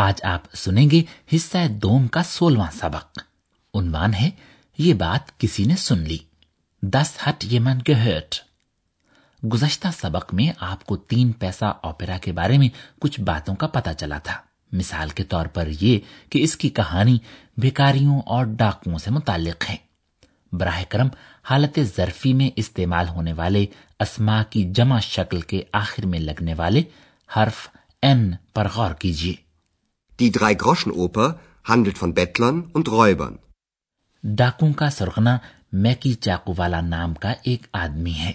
آج آپ سنیں گے حصہ دوم کا سولواں سبق۔ عنوان ہے، یہ بات کسی نے سن لی۔ دس ہٹ یمن گہٹ گزشتہ سبق میں آپ کو تین پیسہ اوپیرا کے بارے میں کچھ باتوں کا پتا چلا تھا۔ مثال کے طور پر یہ کہ اس کی کہانی بھیکاریوں اور ڈاکوؤں سے متعلق ہے۔ براہ کرم، حالت ظرفی میں استعمال ہونے والے اسما کی جمع شکل کے آخر میں لگنے والے حرف این پر غور کیجیے۔ Die Drei-Groschen-Oper handelt von Bettlern und Räubern. ڈاکوں کا سرغنہ میکی چاقو والا نام کا ایک آدمی ہے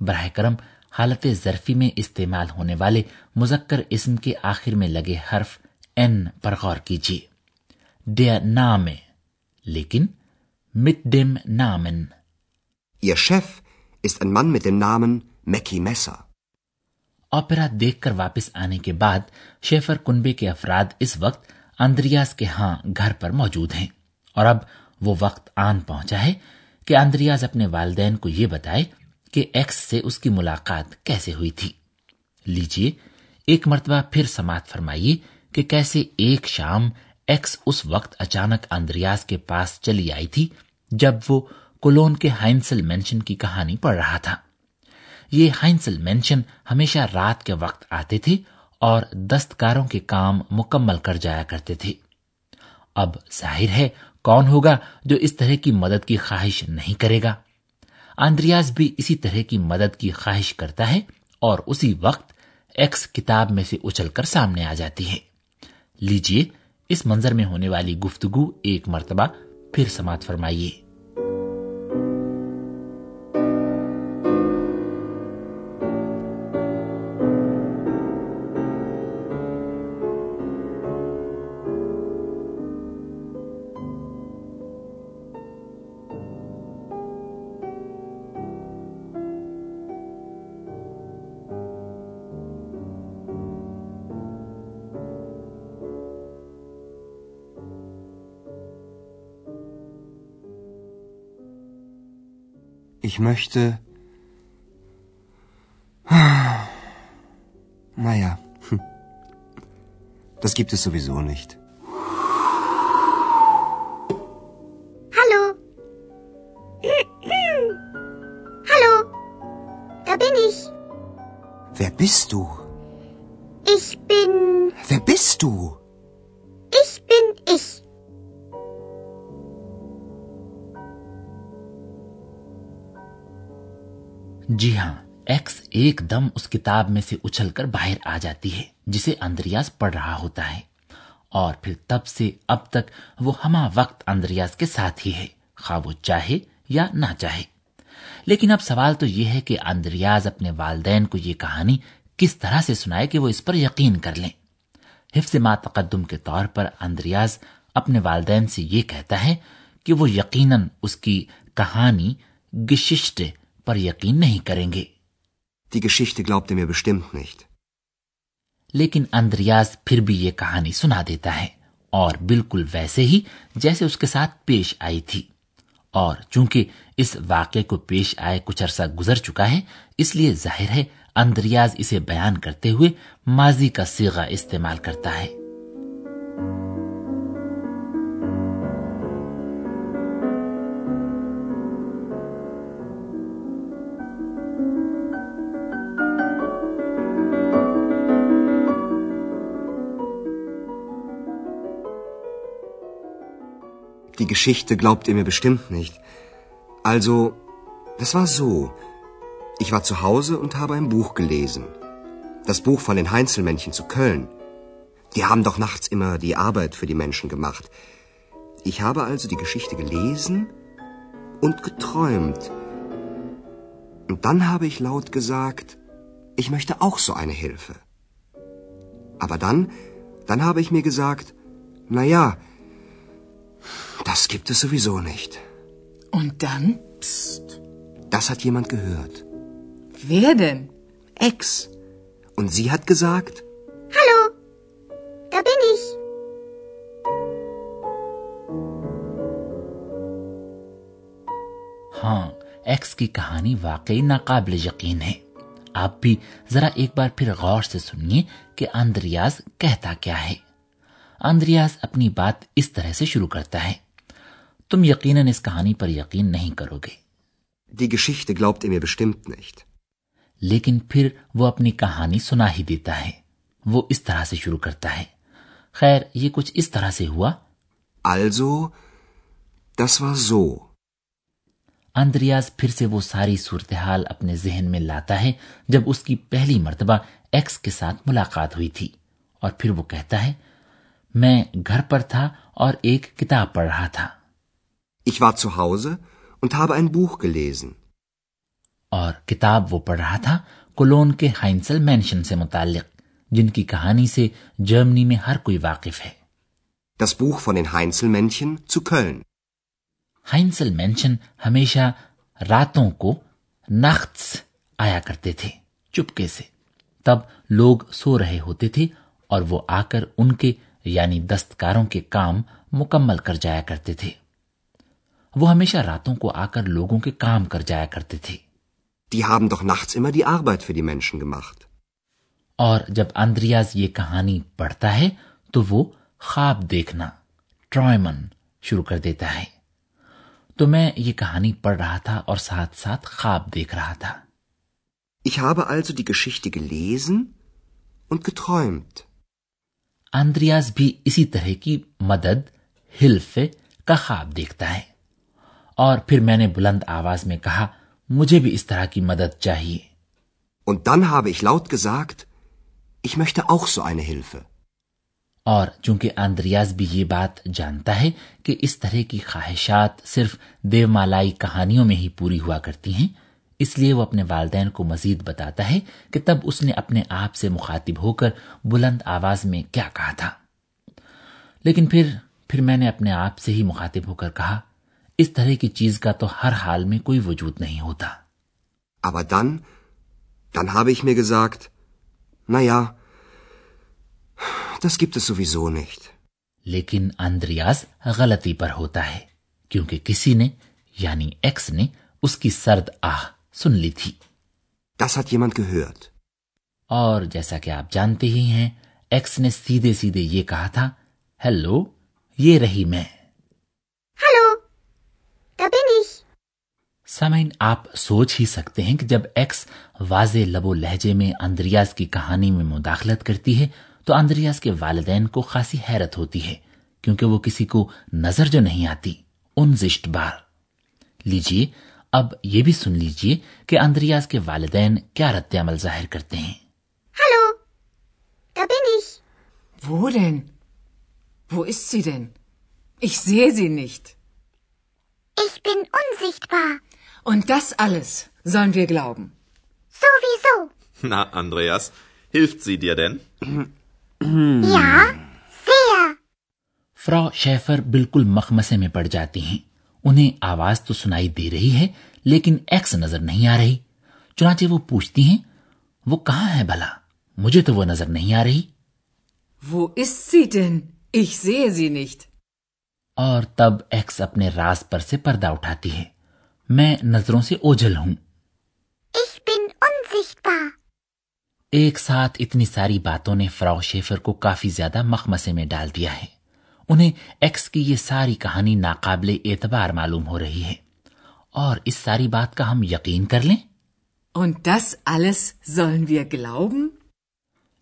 براہ کرم حالت ظرفی میں استعمال ہونے والے مذکر اسم کے آخر میں لگے حرف این پر غور کیجیے ڈیا نام لیکن مٹ ڈیم نامن Ihr Chef ist ein Mann mit dem Namen Mackie Messer. Opera دیکھ کر واپس آنے کے بعد شیفر کنبے کے افراد اس وقت اندریاز کے ہاں گھر پر موجود ہیں۔ اور اب وہ وقت آن پہنچا ہے کہ اندریاز اپنے والدین کو یہ بتائے کہ ایکس سے اس کی ملاقات کیسے ہوئی تھی۔ لیجیے ایک مرتبہ پھر سماعت فرمائیے کہ کیسے ایک شام ایکس اس وقت اچانک اندریاز کے پاس چلی آئی تھی جب وہ کولون کے ہائنسل مینشن کی کہانی پڑھ رہا تھا۔ یہ ہائنسل مینشن ہمیشہ رات کے وقت آتے تھے اور دستکاروں کے کام مکمل کر جایا کرتے تھے۔ اب ظاہر ہے کون ہوگا جو اس طرح کی مدد کی خواہش نہیں کرے گا۔ آندریاز بھی اسی طرح کی مدد کی خواہش کرتا ہے اور اسی وقت ایکس کتاب میں سے اچھل کر سامنے آ جاتی ہے۔ لیجیے اس منظر میں ہونے والی گفتگو ایک مرتبہ پھر سماعت فرمائیے۔ Ich möchte. Naja, hm. das gibt es sowieso nicht. Hallo. Hallo. Da bin ich. Wer bist du? Ich bin. Wer bist du? جی ہاں ایکس ایک دم اس کتاب میں سے اچھل کر باہر آ جاتی ہے، جسے اندریاز پڑھ رہا ہوتا ہے۔ اور پھر تب سے اب تک وہ ہما وقت اندریاز کے ساتھ ہی ہے، خواہ وہ چاہے یا نہ چاہے۔ لیکن اب سوال تو یہ ہے کہ اندریاز اپنے والدین کو یہ کہانی کس طرح سے سنائے کہ وہ اس پر یقین کر لیں۔ حفظ ما تقدم کے طور پر اندریاز اپنے والدین سے یہ کہتا ہے کہ وہ یقیناً اس کی کہانی گششٹ پر یقین نہیں کریں گے۔ Die Geschichte glaubte er mir bestimmt nicht. لیکن اندریاز پھر بھی یہ کہانی سنا دیتا ہے اور بالکل ویسے ہی جیسے اس کے ساتھ پیش آئی تھی۔ اور چونکہ اس واقعے کو پیش آئے کچھ عرصہ گزر چکا ہے اس لیے ظاہر ہے اندریاز اسے بیان کرتے ہوئے ماضی کا سیگا استعمال کرتا ہے۔ Geschichte glaubt ihr mir bestimmt nicht. Also, das war so. Ich war zu Hause und habe ein Buch gelesen. Das Buch von den Heinzelmännchen zu Köln. Die haben doch nachts immer die Arbeit für die Menschen gemacht. Ich habe also die Geschichte gelesen und geträumt. Und dann habe ich laut gesagt, ich möchte auch so eine Hilfe. Aber dann, dann habe ich mir gesagt, na ja, Das gibt es sowieso nicht. Und dann? Psst. Das hat jemand gehört. Wer denn? Ex. Und sie hat gesagt? Hallo, da bin ich. ہاں x کی کہانی واقعی ناقابل یقین ہے آپ بھی ذرا ایک بار پھر غور سے سنیے کہ اندریاز کہتا کیا ہے آندریاز اپنی بات اس طرح سے شروع کرتا ہے۔ تم یقیناً اس کہانی پر یقین نہیں کرو گے۔ لیکن پھر وہ اپنی کہانی سنا ہی دیتا ہے۔ وہ اس طرح سے شروع کرتا ہے۔ خیر یہ کچھ اس طرح سے ہوا۔ Also, das war so. آندریاز پھر سے وہ ساری صورتحال اپنے ذہن میں لاتا ہے جب اس کی پہلی مرتبہ ایکس کے ساتھ ملاقات ہوئی تھی۔ اور پھر وہ کہتا ہے میں گھر پر تھا اور ایک کتاب پڑھ رہا تھا Ich war zu Hause und habe ein Buch gelesen. اور کتاب وہ پڑھ رہا تھا کولون کے ہائنسل مینشن سے متعلق جن کی کہانی سے جرمنی میں ہر کوئی واقف ہے Das Buch von den Heinzelmännchen zu Köln. Heinzelmännchen ہمیشہ راتوں کو نخت آیا کرتے تھے چپکے سے تب لوگ سو رہے ہوتے تھے اور وہ آ کر ان کے یعنی دستکاروں کے کام مکمل کر جایا کرتے تھے وہ ہمیشہ راتوں کو آ کر لوگوں کے کام کر جایا کرتے تھے Die haben doch nachts immer die Arbeit für die Menschen gemacht. اور جب اندریاز یہ کہانی پڑھتا ہے تو وہ خواب دیکھنا ٹرائمن شروع کر دیتا ہے تو میں یہ کہانی پڑھ رہا تھا اور ساتھ ساتھ خواب دیکھ رہا تھا Ich habe also die Geschichte gelesen und geträumt. آندریاز بھی اسی طرح کی مدد ہلف کا خواب دیکھتا ہے اور پھر میں نے بلند آواز میں کہا مجھے بھی اس طرح کی مدد چاہیے Und dann habe ich laut gesagt, ich möchte auch so eine Hilfe. اور چونکہ آندریاز بھی یہ بات جانتا ہے کہ اس طرح کی خواہشات صرف دیو مالائی کہانیوں میں ہی پوری ہوا کرتی ہیں اس لیے وہ اپنے والدین کو مزید بتاتا ہے کہ تب اس نے اپنے آپ سے مخاطب ہو کر بلند آواز میں کیا کہا تھا لیکن پھر پھر میں نے اپنے آپ سے ہی مخاطب ہو کر کہا اس طرح کی چیز کا تو ہر حال میں کوئی وجود نہیں ہوتا Aber dann, dann habe ich mir gesagt, das gibt es sowieso nicht. لیکن اندریاز غلطی پر ہوتا ہے کیونکہ کسی نے یعنی ایکس نے اس کی سرد آہ سن لی تھی۔ Das hat jemand gehört. اور جیسا کہ آپ جانتے ہی ہیں ایکس نے سیدھے سیدھے یہ کہا تھا ہیلو یہ رہی میں۔ سمین آپ سوچ ہی سکتے ہیں کہ جب ایکس واضح لب و لہجے میں اندریاز کی کہانی میں مداخلت کرتی ہے تو اندریاز کے والدین کو خاصی حیرت ہوتی ہے کیونکہ وہ کسی کو نظر جو نہیں آتی ان زشت بار۔ لیجیے اب یہ بھی سن لیجیے کہ اندریاز کے والدین کیا رد عمل ظاہر کرتے ہیں۔ ہلو وہ رین وہ اس بالکل مخمسے میں پڑ جاتی ہیں۔ انہیں آواز تو سنائی دے رہی ہے لیکن ایکس نظر نہیں آ رہی۔ چنانچہ وہ پوچھتی ہیں وہ کہاں ہے بھلا؟ مجھے تو وہ نظر نہیں آ رہی۔ وہ اس اور تب ایکس اپنے راز پر سے پردہ اٹھاتی ہے۔ میں نظروں سے اوجھل ہوں۔ Ich bin ایک ساتھ اتنی ساری باتوں نے فراو شیفر کو کافی زیادہ مخمسے میں ڈال دیا ہے۔ انہیں ایکس کی یہ ساری کہانی ناقابل اعتبار معلوم ہو رہی ہے۔ اور اس ساری بات کا ہم یقین کر لیں؟ Und das alles sollen wir glauben?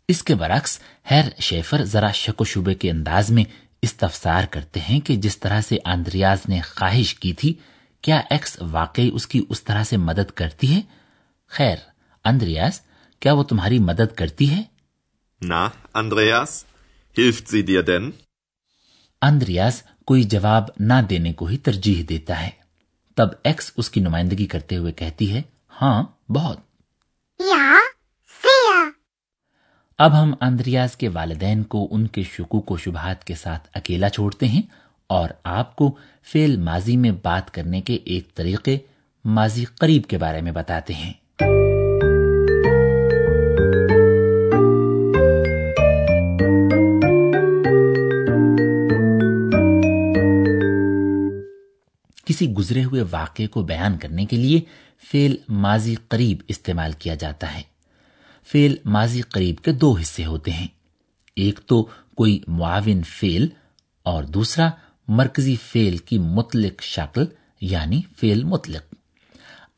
اس کے برعکس ہیر شیفر ذرا شک و شبے کے انداز میں استفسار کرتے ہیں کہ جس طرح سے آندریاز نے خواہش کی تھی کیا ایکس واقعی اس کی اس طرح سے مدد کرتی ہے؟ خیر آندریاز کیا وہ تمہاری مدد کرتی ہے؟ نا آندریاز ہلفت سی dir denn? اندریاز کوئی جواب نہ دینے کو ہی ترجیح دیتا ہے۔ تب ایکس اس کی نمائندگی کرتے ہوئے کہتی ہے ہاں بہت۔ اب ہم اندریاز کے والدین کو ان کے شکو کو شبہات کے ساتھ اکیلا چھوڑتے ہیں اور آپ کو فیل ماضی میں بات کرنے کے ایک طریقے ماضی قریب کے بارے میں بتاتے ہیں۔ کسی گزرے ہوئے واقعے کو بیان کرنے کے لیے فیل ماضی قریب استعمال کیا جاتا ہے۔ فیل ماضی قریب کے دو حصے ہوتے ہیں۔ ایک تو کوئی معاون فیل اور دوسرا مرکزی فیل کی مطلق شکل یعنی فیل مطلق۔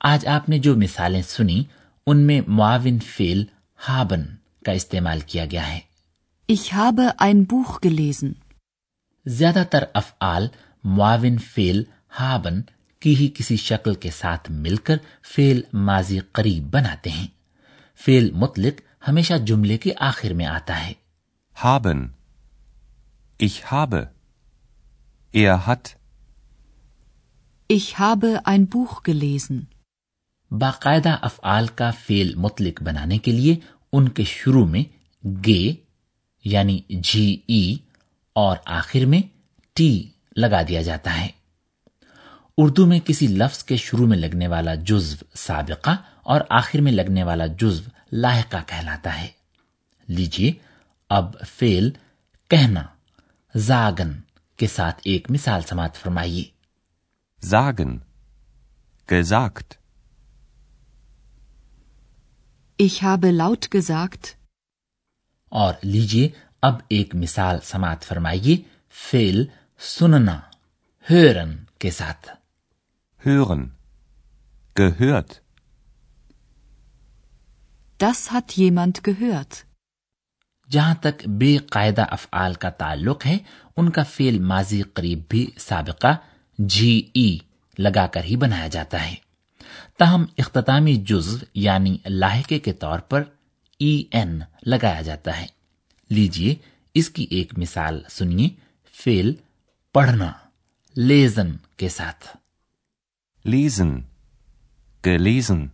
آج آپ نے جو مثالیں سنی ان میں معاون فیل ہابن کا استعمال کیا گیا ہے۔ Ich habe ein Buch gelesen. زیادہ تر افعال معاون فیل ہابن کی ہی کسی شکل کے ساتھ مل کر فیل ماضی قریب بناتے ہیں فیل مطلق ہمیشہ جملے کے آخر میں آتا ہے Haben. Ich habe. Er hat. Ich habe ein Buch gelesen. باقاعدہ افعال کا فیل مطلق بنانے کے لیے ان کے شروع میں گے یعنی جی ای اور آخر میں ٹی لگا دیا جاتا ہے اردو میں کسی لفظ کے شروع میں لگنے والا جزو سابقہ اور آخر میں لگنے والا جزو لاحقہ کہلاتا ہے لیجیے اب فیل کہنا زاگن کے ساتھ ایک مثال سماعت فرمائیے Sagen. Gesagt. Ich habe laut gesagt, اور لیجیے اب ایک مثال سماعت فرمائیے فیل سننا ہرن کے ساتھ Hören. Gehört. das hat jemand gehört. جہاں تک بے قاعدہ افعال کا تعلق ہے ان کا فیل ماضی قریب بھی سابقہ جی ای لگا کر ہی بنایا جاتا ہے تاہم اختتامی جزو یعنی لاحقے کے طور پر ای این لگایا جاتا ہے لیجیے اس کی ایک مثال سنیے فیل پڑھنا لیزن کے ساتھ Lesen. Gelesen.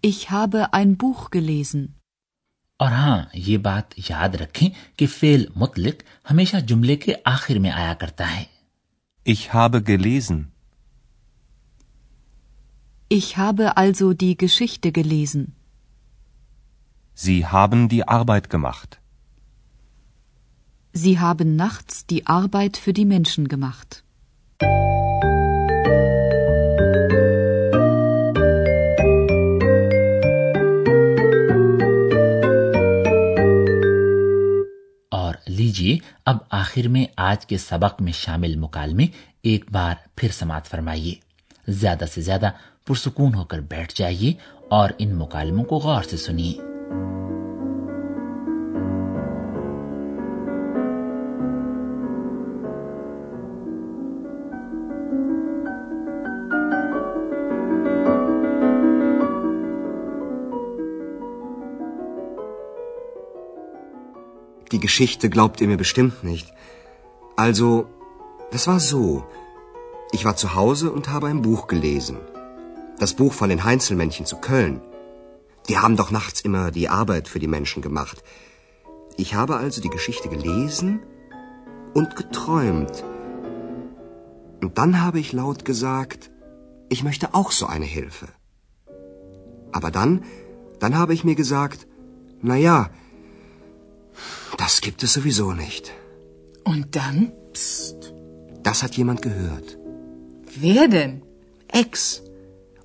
Ich habe ein Buch gelesen. اور ہاں یہ بات یاد رکھیں کہ فیل مطلق ہمیشہ جملے کے آخر میں آیا کرتا ہے Ich habe gelesen. Ich habe also die Geschichte gelesen. Sie haben die Arbeit gemacht. Sie haben nachts die Arbeit für die Menschen gemacht. لیجیے اب آخر میں آج کے سبق میں شامل مکالمے ایک بار پھر سماعت فرمائیے۔ زیادہ سے زیادہ پرسکون ہو کر بیٹھ جائیے اور ان مکالموں کو غور سے سنیے۔ Geschichte glaubt ihr mir bestimmt nicht. Also, das war so. Ich war zu Hause und habe ein Buch gelesen. Das Buch von den Heinzelmännchen zu Köln. Die haben doch nachts immer die Arbeit für die Menschen gemacht. Ich habe also die Geschichte gelesen und geträumt. Und dann habe ich laut gesagt, ich möchte auch so eine Hilfe. Aber dann, dann habe ich mir gesagt, na ja, das gibt es sowieso nicht. Und dann? Psst. Das hat jemand gehört. Wer denn? Ex.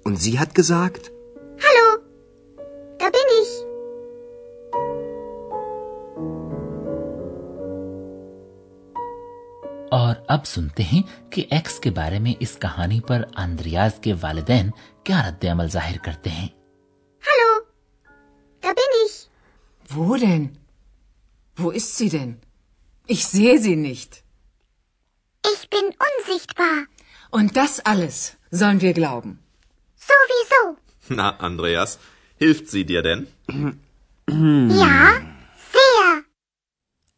Und sie hat gesagt, Hallo, da bin ich. اور اب سنتے ہیں کہ x کے بارے میں اس کہانی پر Andreas کے والدین کیا رد عمل ظاہر کرتے ہیں Hallo, da bin ich. Wo ist sie denn? Ich sehe sie nicht. Ich bin unsichtbar. Und das alles sollen wir glauben. Sowieso. Na, Andreas, hilft sie dir denn? ja, sehr.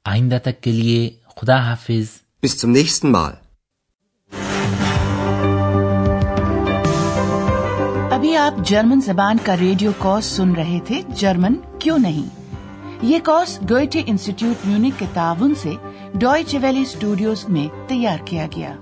آئندہ تک کے لیے Bis zum nächsten Mal. ابھی آپ German زبان کا radio course سن رہے تھے جرمن کیوں نہیں یہ کورس گوئٹے انسٹیٹیوٹ میونک کے تعاون سے ڈوئچ ویلی اسٹوڈیوز میں تیار کیا گیا۔